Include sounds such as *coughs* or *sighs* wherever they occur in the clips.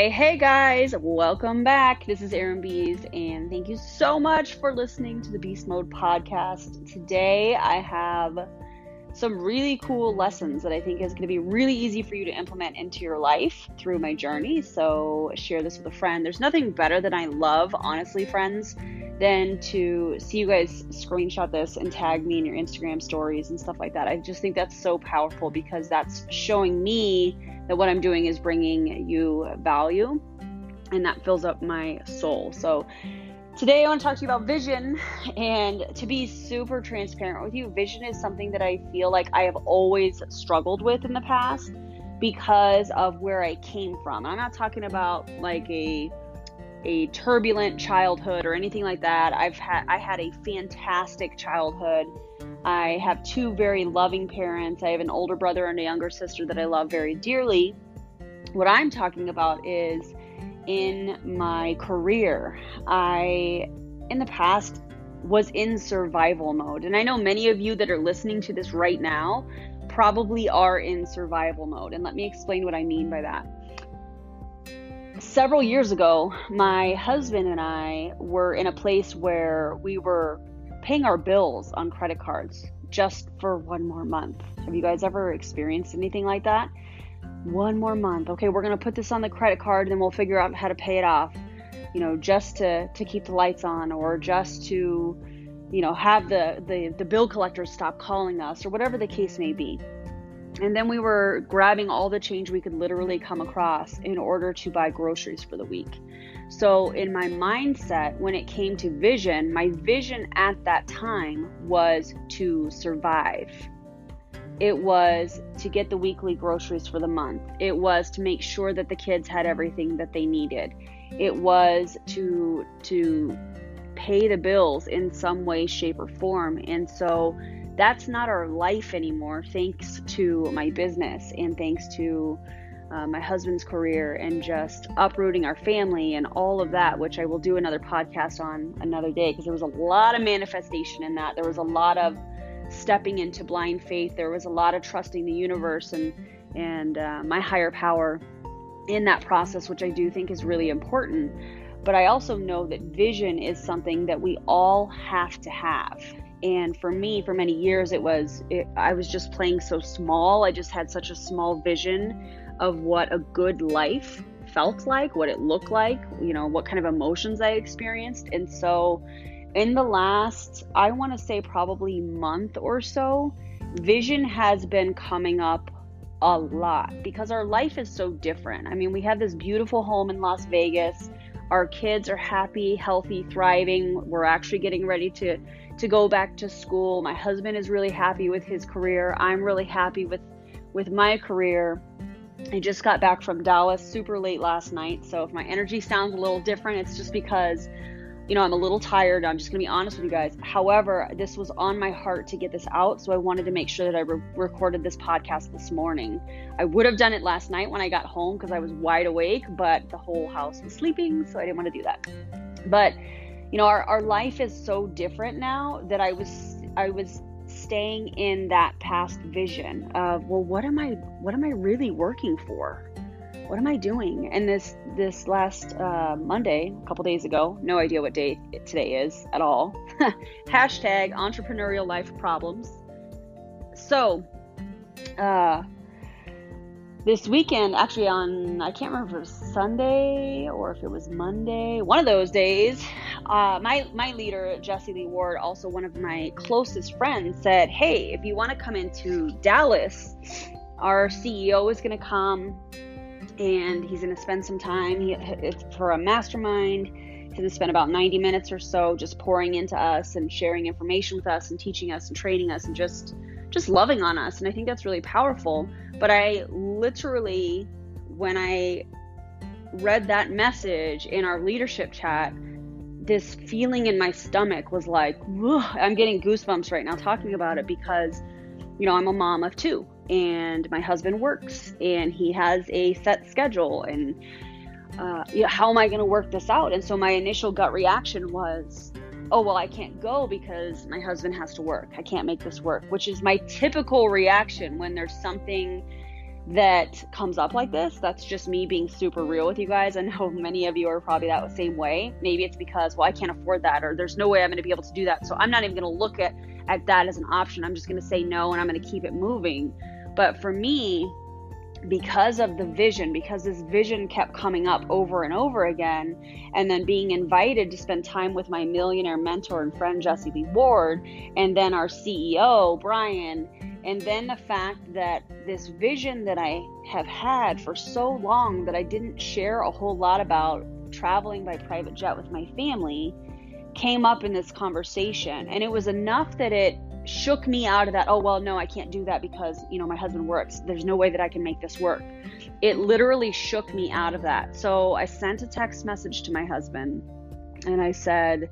Hey, hey guys, welcome back. This is Erin Biest, and thank you so much for listening to the Beast Mode podcast. Today, I have some really cool lessons that I think is going to be really easy for you to implement into your life through my journey. So, share this with a friend. There's nothing better than I love, honestly, friends, than to see you guys screenshot this and tag me in your Instagram stories and stuff like that. I just think that's so powerful because that's showing me that what I'm doing is bringing you value and that fills up my soul. So, Today, I want to talk to you about vision. And to be super transparent with you, vision is something that I feel like I have always struggled with in the past because of where I came from. I'm not talking about like a a turbulent childhood or anything like that. I've had I had a fantastic childhood. I have two very loving parents. I have an older brother and a younger sister that I love very dearly. What I'm talking about is in my career. I, in the past, was in survival mode. And I know many of you that are listening to this right now probably are in survival mode. And let me explain what I mean by that. Several years ago, my husband and I were in a place where we were paying our bills on credit cards just for one more month. Have you guys ever experienced anything like that? one more month. Okay, we're going to put this on the credit card and then we'll figure out how to pay it off. You know, just to to keep the lights on or just to you know, have the the the bill collectors stop calling us or whatever the case may be. And then we were grabbing all the change we could literally come across in order to buy groceries for the week. So, in my mindset, when it came to vision, my vision at that time was to survive it was to get the weekly groceries for the month. It was to make sure that the kids had everything that they needed. It was to to pay the bills in some way shape or form. And so that's not our life anymore thanks to my business and thanks to uh, my husband's career and just uprooting our family and all of that, which I will do another podcast on another day because there was a lot of manifestation in that. There was a lot of stepping into blind faith. There was a lot of trusting the universe and and uh, my higher power in that process, which I do think is really important. But I also know that vision is something that we all have to have. And for me, for many years, it was it, I was just playing so small. I just had such a small vision of what a good life felt like, what it looked like, you know, what kind of emotions I experienced. And so in the last, I want to say probably month or so, vision has been coming up a lot because our life is so different. I mean, we have this beautiful home in Las Vegas. Our kids are happy, healthy, thriving. We're actually getting ready to to go back to school. My husband is really happy with his career. I'm really happy with with my career. I just got back from Dallas super late last night, so if my energy sounds a little different, it's just because you know, I'm a little tired. I'm just going to be honest with you guys. However, this was on my heart to get this out. So I wanted to make sure that I re- recorded this podcast this morning. I would have done it last night when I got home because I was wide awake, but the whole house was sleeping. So I didn't want to do that. But, you know, our, our life is so different now that I was, I was staying in that past vision of, well, what am I, what am I really working for? What am I doing? And this this last uh, Monday, a couple days ago, no idea what day today is at all. *laughs* Hashtag entrepreneurial life problems. So, uh, this weekend, actually on I can't remember if it was Sunday or if it was Monday, one of those days. Uh, my my leader Jesse Lee Ward, also one of my closest friends, said, "Hey, if you want to come into Dallas, our CEO is going to come." And he's going to spend some time. He, it's for a mastermind. He's going to spend about 90 minutes or so just pouring into us and sharing information with us and teaching us and training us and just just loving on us. And I think that's really powerful. But I literally, when I read that message in our leadership chat, this feeling in my stomach was like, I'm getting goosebumps right now talking about it because, you know, I'm a mom of two and my husband works and he has a set schedule and uh, you know, how am I going to work this out? And so my initial gut reaction was, oh, well, I can't go because my husband has to work. I can't make this work, which is my typical reaction when there's something that comes up like this. That's just me being super real with you guys. I know *laughs* many of you are probably that same way. Maybe it's because, well, I can't afford that, or there's no way I'm going to be able to do that. So I'm not even going to look at, at that as an option. I'm just going to say no and I'm going to keep it moving. But for me, because of the vision, because this vision kept coming up over and over again, and then being invited to spend time with my millionaire mentor and friend, Jesse Lee Ward, and then our CEO, Brian, and then the fact that this vision that I have had for so long that I didn't share a whole lot about traveling by private jet with my family came up in this conversation. And it was enough that it shook me out of that oh well no i can't do that because you know my husband works. There's no way that i can make this work. It literally shook me out of that. So i sent a text message to my husband and i said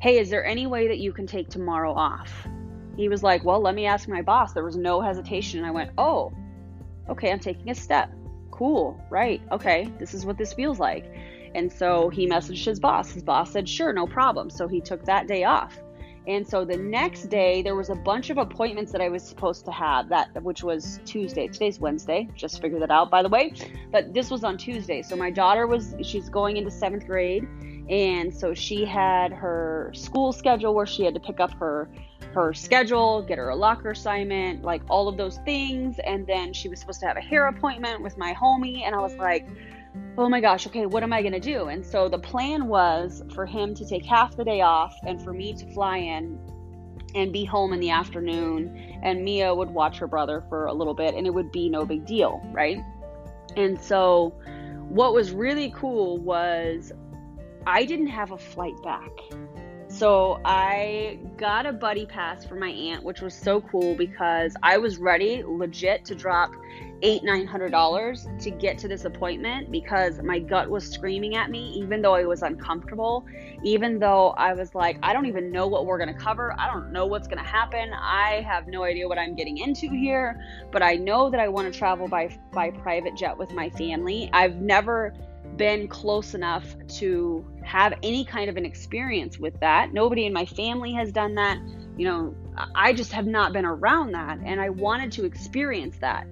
hey is there any way that you can take tomorrow off? He was like well let me ask my boss. There was no hesitation. And i went oh okay i'm taking a step. Cool right okay this is what this feels like. And so he messaged his boss. His boss said sure no problem. So he took that day off and so the next day, there was a bunch of appointments that I was supposed to have. That which was Tuesday. Today's Wednesday. Just figured that out, by the way. But this was on Tuesday. So my daughter was she's going into seventh grade, and so she had her school schedule where she had to pick up her her schedule, get her a locker assignment, like all of those things. And then she was supposed to have a hair appointment with my homie, and I was like oh my gosh, okay, what am I going to do? And so the plan was for him to take half the day off and for me to fly in and be home in the afternoon. And Mia would watch her brother for a little bit and it would be no big deal, right? And so what was really cool was I didn't have a flight back. So I got a buddy pass for my aunt, which was so cool because I was ready legit to drop eight nine hundred dollars to get to this appointment because my gut was screaming at me even though i was uncomfortable even though i was like i don't even know what we're going to cover. I don't know what's going to happen. I have no idea what i'm getting into here but i know that i want to travel by by private jet with my family. I've never been close enough to have any kind of an experience with that. Nobody in my family has done that. You know i just have not been around that and i wanted to experience that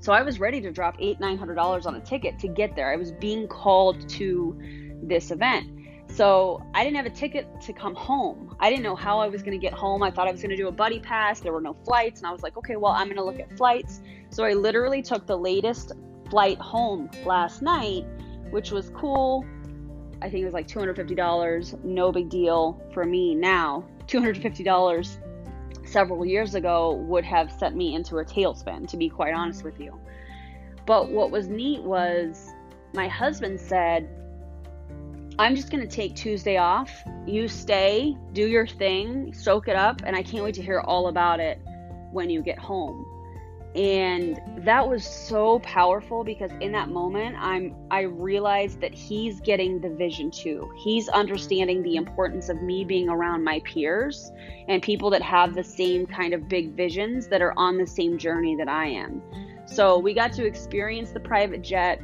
so I was ready to drop eight, nine hundred dollars on a ticket to get there. I was being called to this event. So I didn't have a ticket to come home. I didn't know how I was going to get home. I thought I was going to do a buddy pass. There were no flights. And I was like, okay, well, I'm going to look at flights. So I literally took the latest flight home last night, which was cool. I think it was like $250. No big deal for me now. $250 several years ago would have sent me into a tailspin, to be quite honest with you. But what was neat was my husband said, I'm just going to take Tuesday off. You stay, do your thing, soak it up, and I can't wait to hear all about it when you get home and that was so powerful because in that moment i'm i realized that he's getting the vision too. He's understanding the importance of me being around my peers and people that have the same kind of big visions that are on the same journey that i am. So we got to experience the private jet.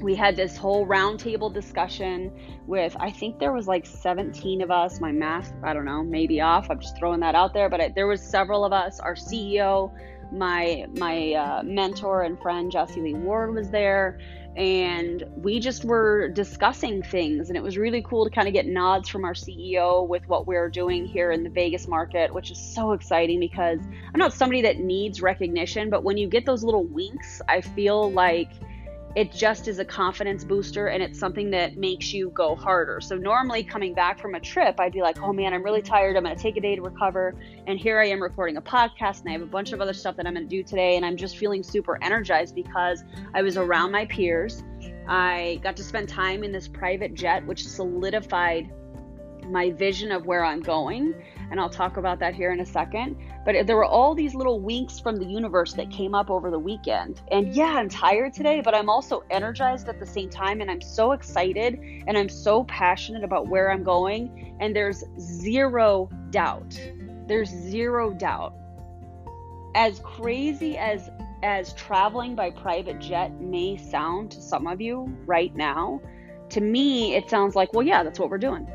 We had this whole roundtable discussion with i think there was like 17 of us. My math i don't know maybe off. I'm just throwing that out there but I, there was several of us our ceo my my uh, mentor and friend Jesse Lee Ward was there, and we just were discussing things, and it was really cool to kind of get nods from our CEO with what we're doing here in the Vegas market, which is so exciting because I'm not somebody that needs recognition, but when you get those little winks, I feel like it just is a confidence booster and it's something that makes you go harder. So, normally coming back from a trip, I'd be like, oh man, I'm really tired. I'm going to take a day to recover. And here I am recording a podcast and I have a bunch of other stuff that I'm going to do today. And I'm just feeling super energized because I was around my peers. I got to spend time in this private jet, which solidified my vision of where I'm going. And I'll talk about that here in a second. But there were all these little winks from the universe that came up over the weekend. And yeah, I'm tired today, but I'm also energized at the same time. And I'm so excited and I'm so passionate about where I'm going. And there's zero doubt. There's zero doubt. As crazy as as traveling by private jet may sound to some of you right now, to me it sounds like, well, yeah, that's what we're doing.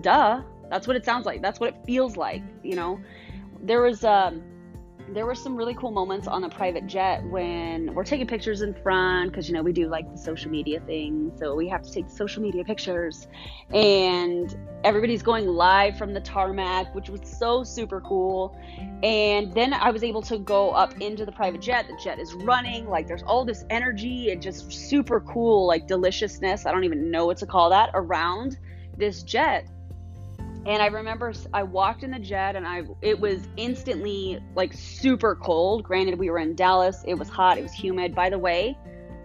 Duh. That's what it sounds like. That's what it feels like, you know. There was um there were some really cool moments on the private jet when we're taking pictures in front because you know we do like the social media thing so we have to take social media pictures and everybody's going live from the tarmac which was so super cool and then i was able to go up into the private jet the jet is running like there's all this energy and just super cool like deliciousness i don't even know what to call that around this jet and I remember I walked in the jet and I it was instantly like super cold. Granted, we were in Dallas. It was hot, it was humid. By the way,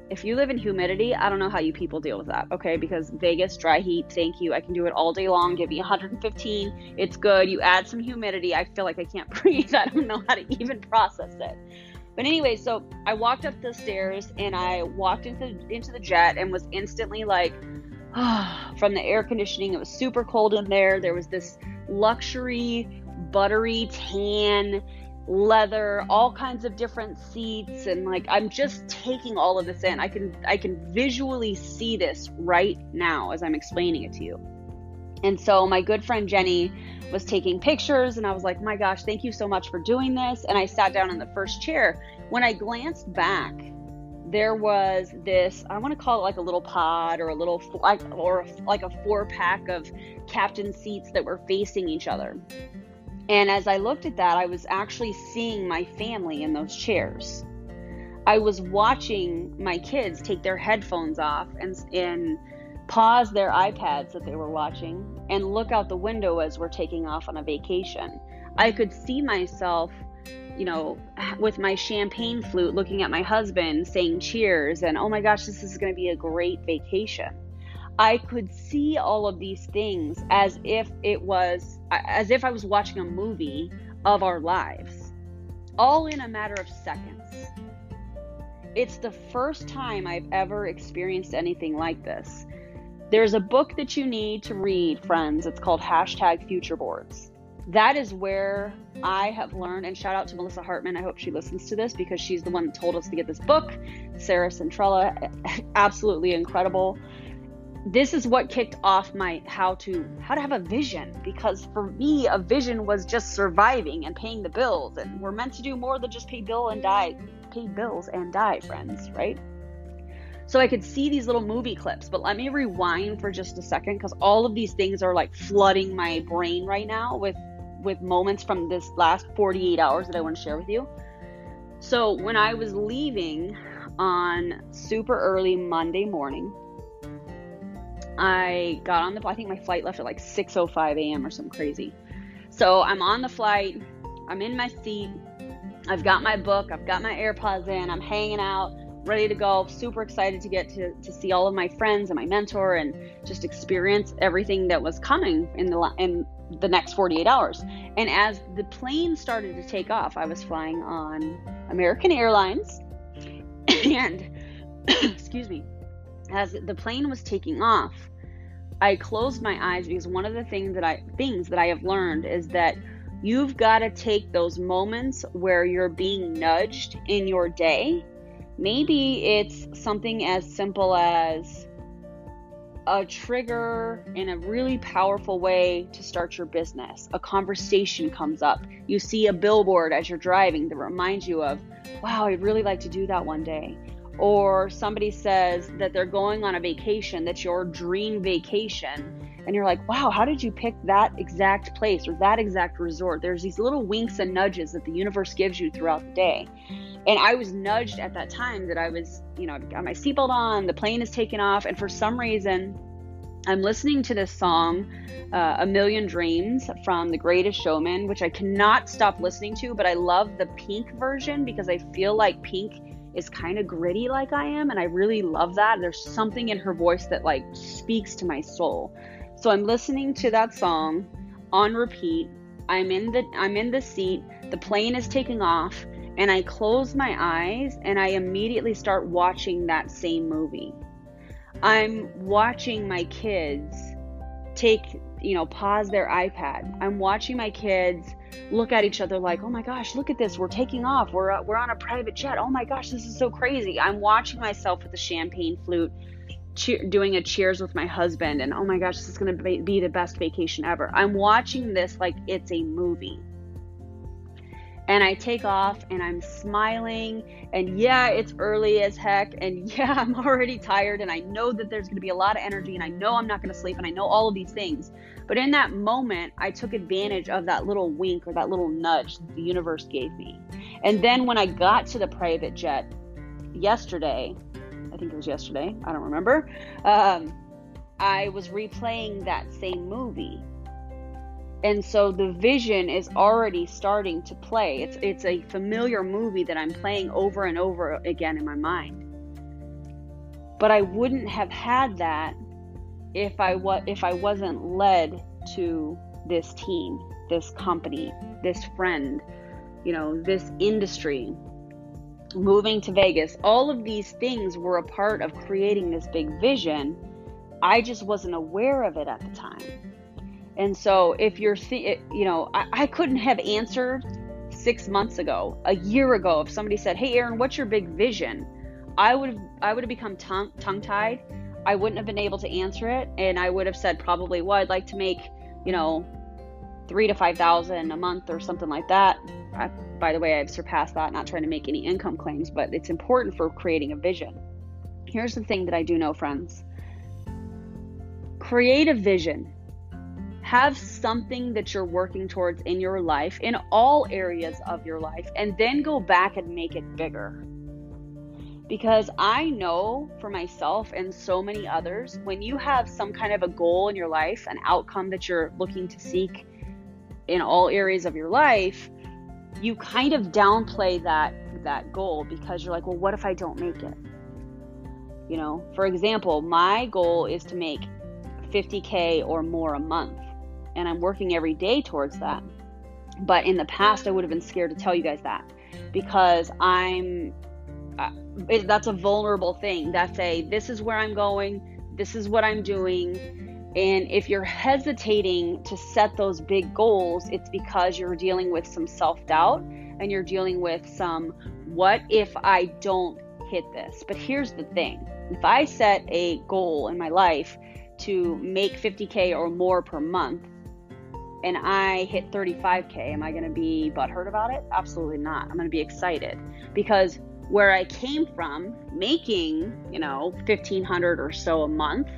if you live in humidity, I don't know how you people deal with that, okay? Because Vegas dry heat, thank you. I can do it all day long. Give me 115. It's good. You add some humidity, I feel like I can't *laughs* breathe. I don't know how to even process it. But anyway, so I walked up the stairs and I walked into into the jet and was instantly like *sighs* from the air conditioning. It was super cold in there. There was this luxury, buttery tan leather, all kinds of different seats and like I'm just taking all of this in. I can I can visually see this right now as I'm explaining it to you. And so my good friend Jenny was taking pictures and I was like, "My gosh, thank you so much for doing this." And I sat down in the first chair. When I glanced back, there was this i want to call it like a little pod or a little like or like a four pack of captain seats that were facing each other. And as i looked at that i was actually seeing my family in those chairs. I was watching my kids take their headphones off and and pause their ipads that they were watching and look out the window as we're taking off on a vacation. I could see myself you know, with my champagne flute, looking at my husband saying cheers and, oh my gosh, this is going to be a great vacation. I could see all of these things as if it was, as if I was watching a movie of our lives, all in a matter of seconds. It's the first time I've ever experienced anything like this. There's a book that you need to read, friends. It's called hashtag future boards that is where I have learned, and shout out to Melissa Hartman. I hope she listens to this because she's the one that told us to get this book. Sarah Centrella, *laughs* absolutely incredible. This is what kicked off my how to how to have a vision because for me a vision was just surviving and paying the bills and we're meant to do more than just pay bill and die pay bills and die friends right so I could see these little movie clips. But let me rewind for just a second because all of these things are like flooding my brain right now with with moments from this last 48 hours that I want to share with you. So, when I was leaving on super early Monday morning, I got on the I think my flight left at like 6:05 a.m. or some crazy. So, I'm on the flight, I'm in my seat, I've got my book, I've got my AirPods in, I'm hanging out, ready to go, super excited to get to, to see all of my friends and my mentor and just experience everything that was coming in the in the next 48 hours. And as the plane started to take off, I was flying on American Airlines. *coughs* And, *coughs* excuse me, as the plane was taking off, I closed my eyes because one of the things that I things that I have learned is that you've got to take those moments where you're being nudged in your day. Maybe it's something as simple as a trigger in a really powerful way to start your business. A conversation comes up. You see a billboard as you're driving that reminds you of, wow, I'd really like to do that one day. Or somebody says that they're going on a vacation that's your dream vacation. And you're like, wow, how did you pick that exact place or that exact resort? There's these little winks and nudges that the universe gives you throughout the day. And I was nudged at that time that I was, you know, I've got my seatbelt on, the plane is taking off, and for some reason, I'm listening to this song, uh, A Million Dreams from The Greatest Showman, which I cannot stop listening to, but I love the pink version because I feel like pink is kind of gritty like I am, and I really love that. There's something in her voice that like speaks to my soul. So I'm listening to that song on repeat. I'm in the I'm in the seat. The plane is taking off and I close my eyes and I immediately start watching that same movie. I'm watching my kids take, you know, pause their iPad. I'm watching my kids look at each other like, "Oh my gosh, look at this. We're taking off. We're uh, we're on a private jet. Oh my gosh, this is so crazy." I'm watching myself with the champagne flute cheer, doing a cheers with my husband and oh my gosh, this is going to be the best vacation ever. I'm watching this like it's a movie. And I take off and I'm smiling. And yeah, it's early as heck. And *laughs* yeah, I'm already tired. And I know that there's going to be a lot of energy. And I know I'm not going to sleep. And I know all of these things. But in that moment, I took advantage of that little wink or that little nudge that the universe gave me. And then when I got to the private jet yesterday, I think it was yesterday, I don't remember, um, I was replaying that same movie. And so the vision is already starting to play. It's it's a familiar movie that I'm playing over and over again in my mind. But I wouldn't have had that if I was if I wasn't led to this team, this company, this friend, you know, this industry, moving to Vegas, all of these things were a part of creating this big vision. I just wasn't aware of it at the time. And so, if you're, th- you know, I, I couldn't have answered six months ago, a year ago, if somebody said, "Hey, Erin, what's your big vision?" I would I would have become tongue tongue tied. I wouldn't have been able to answer it, and I would have said probably, "Well, I'd like to make, you know, three to five thousand a month or something like that." I, by the way, I've surpassed that, not trying to make any income claims, but it's important for creating a vision. Here's the thing that I do know, friends create a vision. Have something that you're working towards in your life, in all areas of your life, and then go back and make it bigger. Because I know for myself and so many others, when you have some kind of a goal in your life, an outcome that you're looking to seek in all areas of your life, you kind of downplay that that goal because you're like, well, what if I don't make it? You know, for example, my goal is to make 50k or more a month, and I'm working every day towards that. But in the past, I would have been scared to tell you guys that because I'm uh, it, that's a vulnerable thing. That's a this is where I'm going, this is what I'm doing and if you're hesitating to set those big goals, it's because you're dealing with some self doubt and you're dealing with some, what if I don't hit this? But here's the thing if I set a goal in my life to make 50K or more per month, and I hit 35K, am I to be butthurt about it? Absolutely not. I'm to be excited because where I came from, making, you know, 1500 or so a month,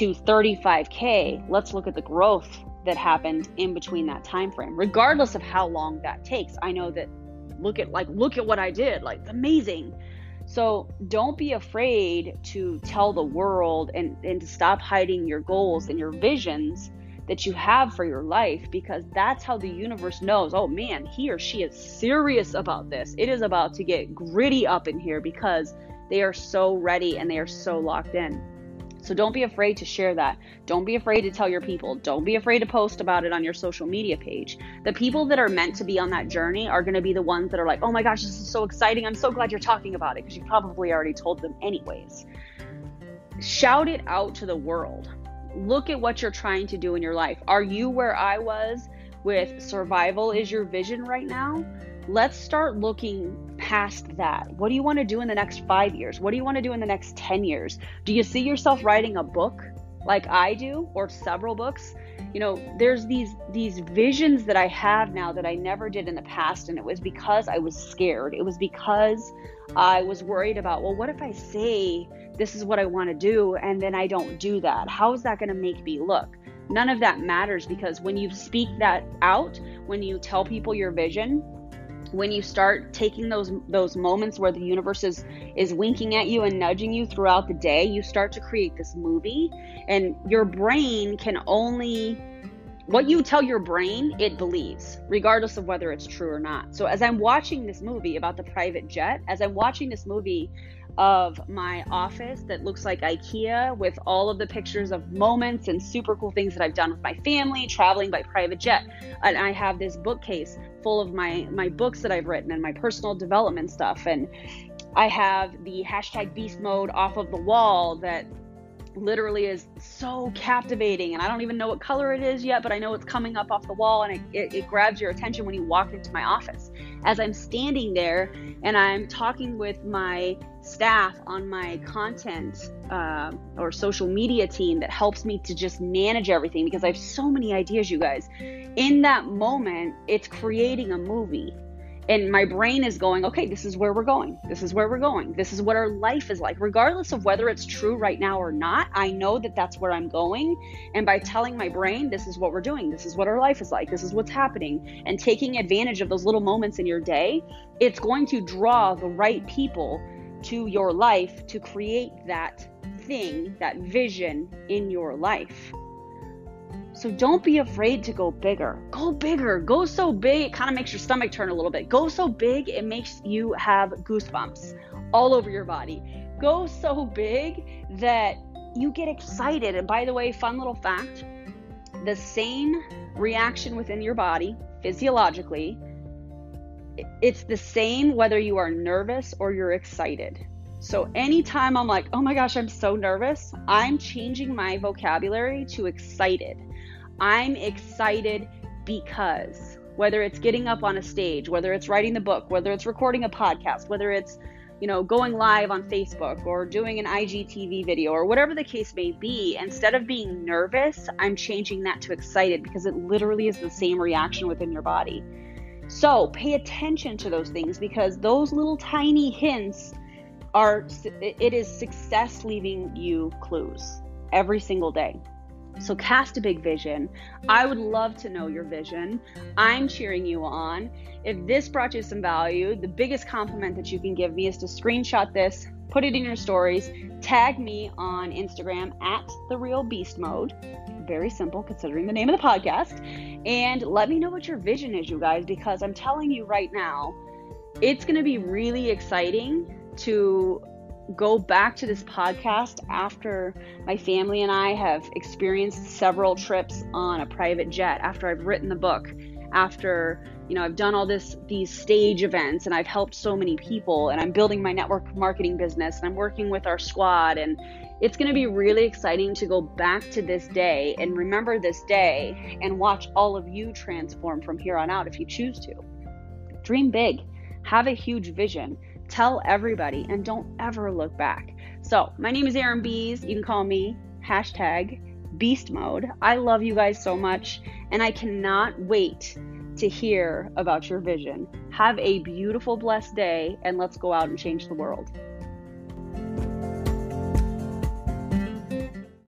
to 35k let's look at the growth that happened in between that time frame regardless of how long that takes. I know that look at like look at what i did like amazing. So don't be afraid to tell the world and and to stop hiding your goals and your visions that you have for your life because that's how the universe knows oh man he or she is serious about this. It is about to get gritty up in here because they are so ready and they are so locked in so don't be afraid to share that. Don't be afraid to tell your people. Don't be afraid to post about it on your social media page. The people that are meant to be on that journey are going to be the ones that are like, oh my gosh, this is so exciting. I'm so glad you're talking about it because you probably already told them anyways. Shout it out to the world. Look at what you're trying to do in your life. Are you where I was with survival is your vision right now? let's start looking past that. What do you want to do in the next five years? What do you want to do in the next 10 years? Do you see yourself writing a book like I do or several books? You know, there's these these visions that I have now that I never did in the past and it was because I was scared. It was because I was worried about, well, what if I say this is what I want to do and then I don't do that? How is that going to make me look? None of that matters because when you speak that out, when you tell people your vision, when you start taking those those moments where the universe is is winking at you and nudging you throughout the day you start to create this movie. And your brain can only what you tell your brain it believes regardless of whether it's true or not. So as i'm watching this movie about the private jet as i'm watching this movie of my office that looks like IKEA with all of the pictures of moments and super cool things that I've done with my family, traveling by private jet. And I have this bookcase full of my my books that I've written and my personal development stuff. And I have the hashtag beast mode off of the wall that literally is so captivating and i don't even know what color it is yet but i know it's coming up off the wall and it, it, it, grabs your attention when you walk into my office. As i'm standing there and i'm talking with my staff on my content uh, or social media team that helps me to just manage everything because i have so many ideas you guys. In that moment it's creating a movie and my brain is going, okay, this is where we're going. This is where we're going. This is what our life is like. Regardless of whether it's true right now or not, I know that that's where I'm going. And by telling my brain, this is what we're doing, this is what our life is like, this is what's happening, and taking advantage of those little moments in your day, it's going to draw the right people to your life to create that thing, that vision in your life. So don't be afraid to go bigger. Go bigger. Go so big, it kind of makes your stomach turn a little bit. Go so big, it makes you have goosebumps all over your body. Go so big that you get excited. And by the way, fun little fact the same reaction within your body physiologically, it's the same whether you are nervous or you're excited. So anytime I'm like, oh my gosh, I'm so nervous, I'm changing my vocabulary to excited. I'm excited because whether it's getting up on a stage, whether it's writing the book, whether it's recording a podcast, whether it's you know, going live on Facebook or doing an IGTV video or whatever the case may be, instead of being nervous, I'm changing that to excited because it literally is the same reaction within your body. So pay attention to those things because those little tiny hints are, it is success leaving you clues every single day. So cast a big vision. I would love to know your vision. I'm cheering you on. If this brought you some value, the biggest compliment that you can give me is to screenshot this, put it in your stories, tag me on Instagram at the real beast mode. Very simple considering the name of the podcast. And let me know what your vision is, you guys, because I'm telling you right now, it's going to be really exciting to go back to this podcast after my family and I have experienced several trips on a private jet, after I've written the book, after you know I've done all this these stage events and I've helped so many people and I'm building my network marketing business and I'm working with our squad and it's going to be really exciting to go back to this day and remember this day and watch all of you transform from here on out if you choose to. Dream big, have a huge vision Tell everybody and don't ever look back. So, my name is Erin Biest. You can call me hashtag beast mode. I love you guys so much, and I cannot wait to hear about your vision. Have a beautiful, blessed day, and let's go out and change the world.